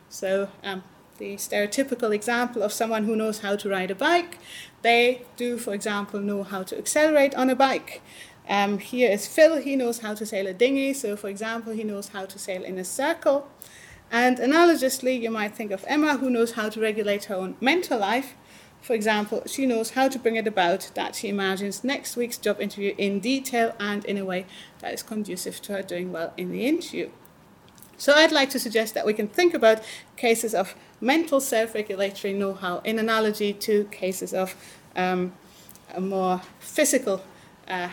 So, um, the stereotypical example of someone who knows how to ride a bike, they do, for example, know how to accelerate on a bike. Um, here is Phil, he knows how to sail a dinghy, so for example, he knows how to sail in a circle. And analogously, you might think of Emma, who knows how to regulate her own mental life. For example, she knows how to bring it about that she imagines next week's job interview in detail and in a way that is conducive to her doing well in the interview. So I'd like to suggest that we can think about cases of mental self-regulatory know-how in analogy to cases of um, a more physical, uh,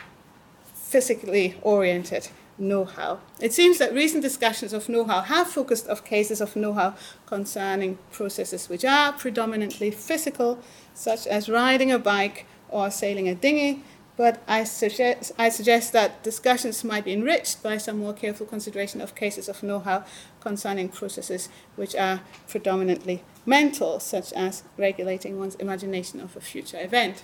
physically oriented know-how. It seems that recent discussions of know-how have focused on cases of know-how concerning processes which are predominantly physical, such as riding a bike or sailing a dinghy, but I suggest, I suggest that discussions might be enriched by some more careful consideration of cases of know-how concerning processes which are predominantly mental, such as regulating one's imagination of a future event.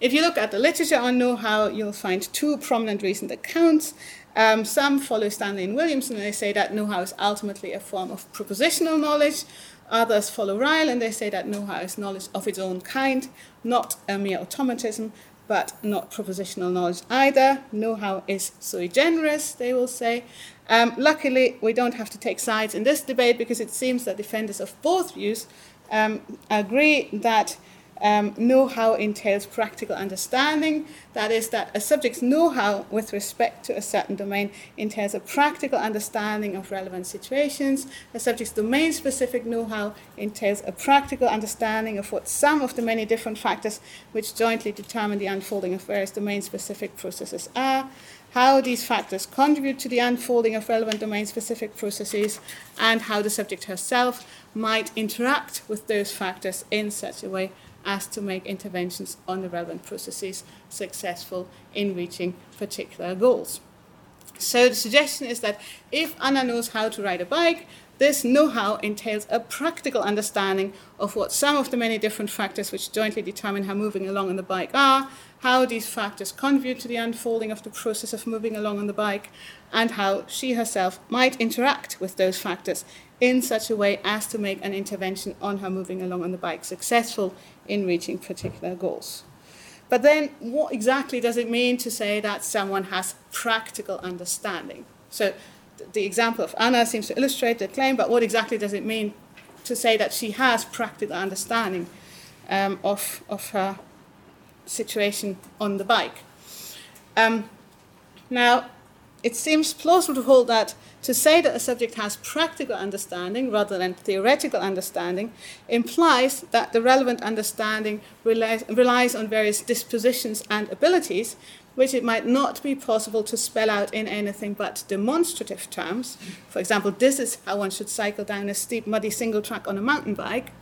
If you look at the literature on know-how, you'll find two prominent recent accounts. Um, some follow Stanley and Williamson, and they say that know-how is ultimately a form of propositional knowledge. Others follow Ryle, and they say that know-how is knowledge of its own kind, not a mere automatism, but not propositional knowledge either. Know-how is sui generis, they will say. Um, luckily, we don't have to take sides in this debate because it seems that defenders of both views um, agree that um, know-how entails practical understanding. That is, that a subject's know-how with respect to a certain domain entails a practical understanding of relevant situations. A subject's domain-specific know-how entails a practical understanding of what some of the many different factors which jointly determine the unfolding of various domain-specific processes are how these factors contribute to the unfolding of relevant domain specific processes, and how the subject herself might interact with those factors in such a way as to make interventions on the relevant processes successful in reaching particular goals. So the suggestion is that if Anna knows how to ride a bike, this know how entails a practical understanding of what some of the many different factors which jointly determine how moving along on the bike are, how these factors contribute to the unfolding of the process of moving along on the bike, and how she herself might interact with those factors in such a way as to make an intervention on her moving along on the bike successful in reaching particular goals. But then, what exactly does it mean to say that someone has practical understanding? So, the example of Anna seems to illustrate the claim, but what exactly does it mean to say that she has practical understanding um, of, of her situation on the bike? Um, now, it seems plausible to hold that to say that a subject has practical understanding rather than theoretical understanding implies that the relevant understanding relies, relies on various dispositions and abilities which it might not be possible to spell out in anything but demonstrative terms. For example, this is how one should cycle down a steep, muddy single track on a mountain bike.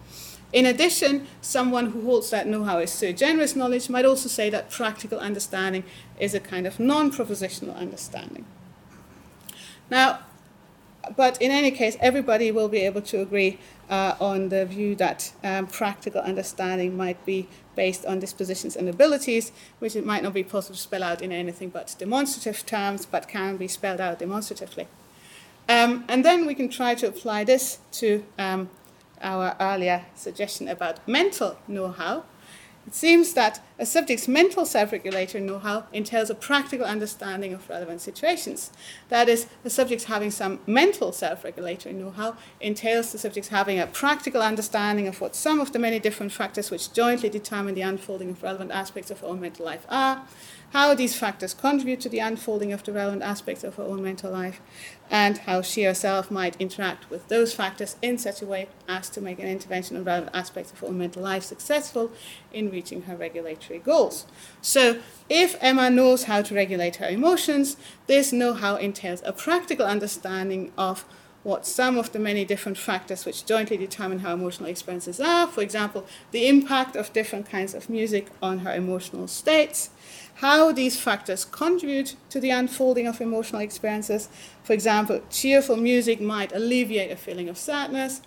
In addition, someone who holds that know how is sui generis knowledge might also say that practical understanding is a kind of non propositional understanding. Now, but in any case, everybody will be able to agree uh, on the view that um, practical understanding might be based on dispositions and abilities, which it might not be possible to spell out in anything but demonstrative terms, but can be spelled out demonstratively. Um, and then we can try to apply this to um, our earlier suggestion about mental know how. It seems that a subject's mental self-regulatory know-how entails a practical understanding of relevant situations. That is, the subject's having some mental self-regulatory know-how entails the subject's having a practical understanding of what some of the many different factors which jointly determine the unfolding of relevant aspects of own mental life are, how these factors contribute to the unfolding of the relevant aspects of her own mental life, and how she herself might interact with those factors in such a way as to make an intervention on relevant aspects of her own mental life successful in reaching her regulatory goals. So, if Emma knows how to regulate her emotions, this know how entails a practical understanding of what some of the many different factors which jointly determine how emotional experiences are. For example, the impact of different kinds of music on her emotional states, how these factors contribute to the unfolding of emotional experiences. For example, cheerful music might alleviate a feeling of sadness,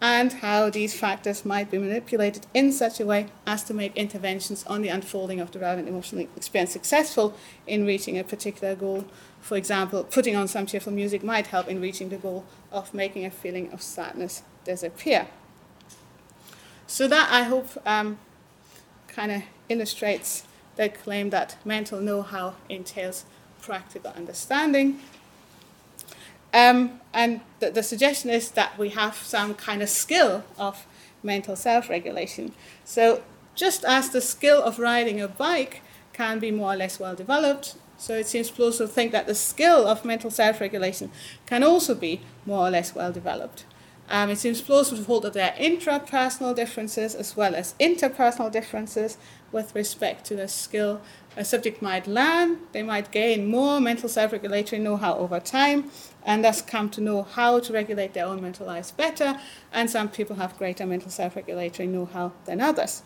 and how these factors might be manipulated in such a way as to make interventions on the unfolding of the relevant emotional experience successful in reaching a particular goal. For example, putting on some cheerful music might help in reaching the goal of making a feeling of sadness disappear. So, that I hope um, kind of illustrates the claim that mental know how entails practical understanding. Um, and the suggestion is that we have some kind of skill of mental self regulation. So, just as the skill of riding a bike can be more or less well developed, so it seems plausible to think that the skill of mental self regulation can also be more or less well developed. Um, it seems plausible to hold that there are intrapersonal differences as well as interpersonal differences with respect to the skill a subject might learn. They might gain more mental self regulatory know how over time and thus come to know how to regulate their own mental lives better. And some people have greater mental self regulatory know how than others.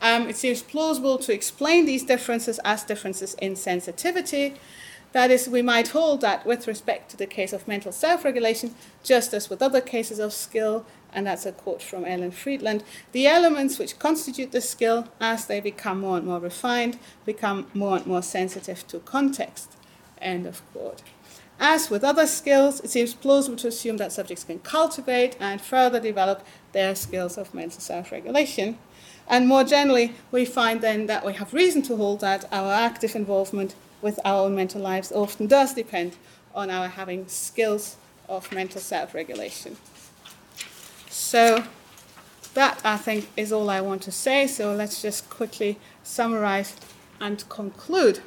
Um, it seems plausible to explain these differences as differences in sensitivity. That is, we might hold that with respect to the case of mental self regulation, just as with other cases of skill, and that's a quote from Ellen Fridland, the elements which constitute the skill, as they become more and more refined, become more and more sensitive to context. End of quote. As with other skills, it seems plausible to assume that subjects can cultivate and further develop their skills of mental self regulation. And more generally, we find then that we have reason to hold that our active involvement with our own mental lives often does depend on our having skills of mental self regulation. So, that I think is all I want to say. So, let's just quickly summarize and conclude.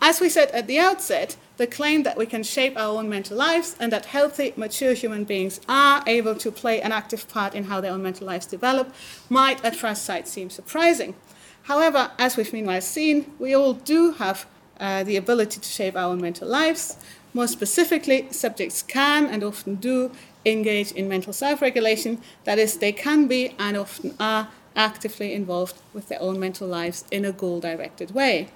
As we said at the outset, the claim that we can shape our own mental lives and that healthy, mature human beings are able to play an active part in how their own mental lives develop might at first sight seem surprising. However, as we've meanwhile seen, we all do have uh, the ability to shape our mental lives. More specifically, subjects can and often do engage in mental self regulation, that is, they can be and often are actively involved with their own mental lives in a goal directed way.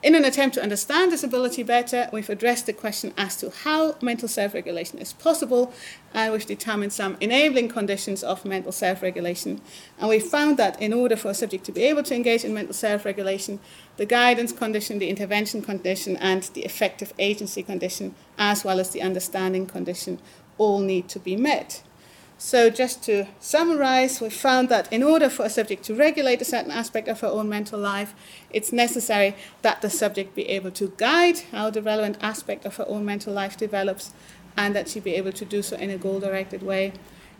In an attempt to understand disability better, we've addressed the question as to how mental self regulation is possible, and we've determined some enabling conditions of mental self regulation. And we found that in order for a subject to be able to engage in mental self regulation, the guidance condition, the intervention condition, and the effective agency condition, as well as the understanding condition, all need to be met. So, just to summarize, we found that in order for a subject to regulate a certain aspect of her own mental life, it's necessary that the subject be able to guide how the relevant aspect of her own mental life develops and that she be able to do so in a goal directed way.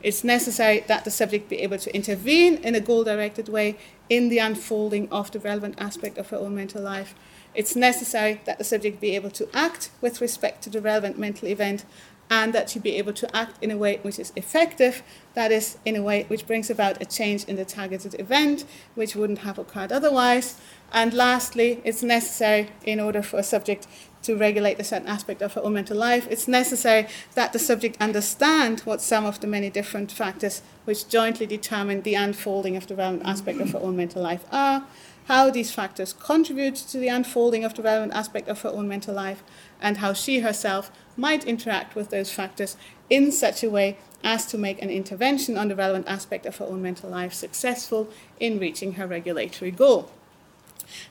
It's necessary that the subject be able to intervene in a goal directed way in the unfolding of the relevant aspect of her own mental life. It's necessary that the subject be able to act with respect to the relevant mental event and that you be able to act in a way which is effective, that is, in a way which brings about a change in the targeted event, which wouldn't have occurred otherwise. And lastly, it's necessary in order for a subject to regulate a certain aspect of her own mental life, it's necessary that the subject understand what some of the many different factors which jointly determine the unfolding of the relevant aspect of her own mental life are, how these factors contribute to the unfolding of the relevant aspect of her own mental life, and how she herself might interact with those factors in such a way as to make an intervention on the relevant aspect of her own mental life successful in reaching her regulatory goal.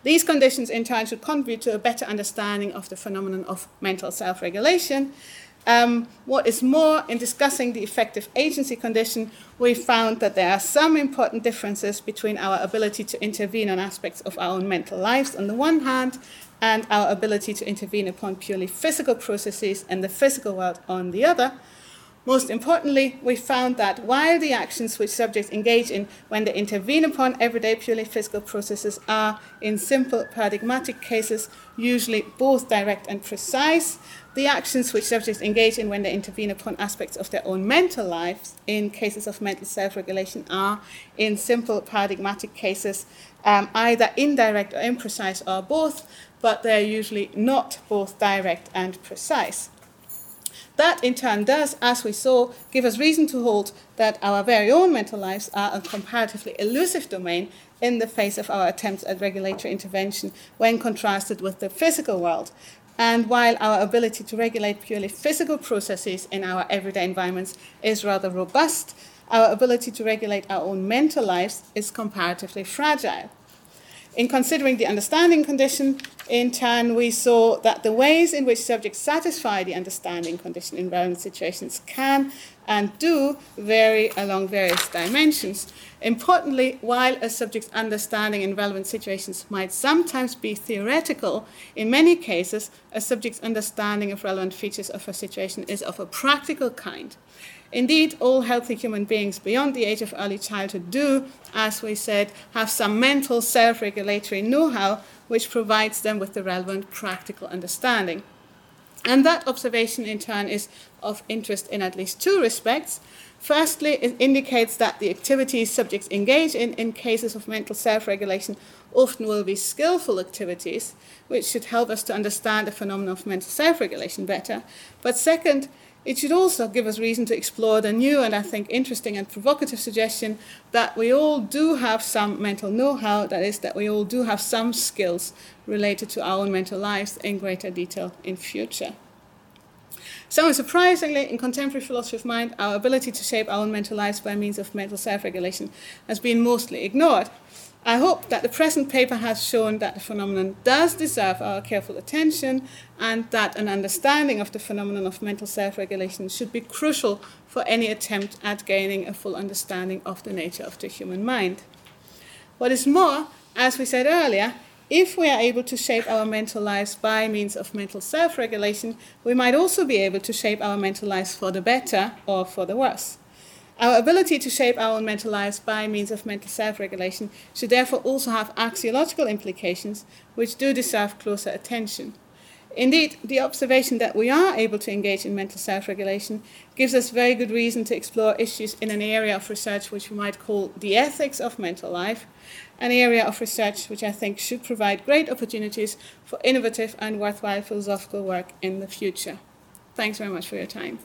These conditions, in turn, should contribute to a better understanding of the phenomenon of mental self regulation. Um, what is more, in discussing the effective agency condition, we found that there are some important differences between our ability to intervene on aspects of our own mental lives on the one hand and our ability to intervene upon purely physical processes in the physical world on the other. Most importantly, we found that while the actions which subjects engage in when they intervene upon everyday purely physical processes are, in simple paradigmatic cases, usually both direct and precise, the actions which subjects engage in when they intervene upon aspects of their own mental lives in cases of mental self regulation are, in simple paradigmatic cases, um, either indirect or imprecise or both, but they're usually not both direct and precise. That in turn does, as we saw, give us reason to hold that our very own mental lives are a comparatively elusive domain in the face of our attempts at regulatory intervention when contrasted with the physical world. And while our ability to regulate purely physical processes in our everyday environments is rather robust, our ability to regulate our own mental lives is comparatively fragile. In considering the understanding condition, in turn, we saw that the ways in which subjects satisfy the understanding condition in relevant situations can and do vary along various dimensions. Importantly, while a subject's understanding in relevant situations might sometimes be theoretical, in many cases, a subject's understanding of relevant features of a situation is of a practical kind. Indeed, all healthy human beings beyond the age of early childhood do, as we said, have some mental self regulatory know how which provides them with the relevant practical understanding. And that observation, in turn, is of interest in at least two respects. Firstly, it indicates that the activities subjects engage in in cases of mental self regulation often will be skillful activities, which should help us to understand the phenomenon of mental self regulation better. But second, it should also give us reason to explore the new and I think interesting and provocative suggestion that we all do have some mental know how, that is, that we all do have some skills related to our own mental lives in greater detail in future. So, unsurprisingly, in contemporary philosophy of mind, our ability to shape our own mental lives by means of mental self regulation has been mostly ignored. I hope that the present paper has shown that the phenomenon does deserve our careful attention and that an understanding of the phenomenon of mental self regulation should be crucial for any attempt at gaining a full understanding of the nature of the human mind. What is more, as we said earlier, if we are able to shape our mental lives by means of mental self regulation, we might also be able to shape our mental lives for the better or for the worse. Our ability to shape our own mental lives by means of mental self regulation should therefore also have axiological implications which do deserve closer attention. Indeed, the observation that we are able to engage in mental self regulation gives us very good reason to explore issues in an area of research which we might call the ethics of mental life, an area of research which I think should provide great opportunities for innovative and worthwhile philosophical work in the future. Thanks very much for your time.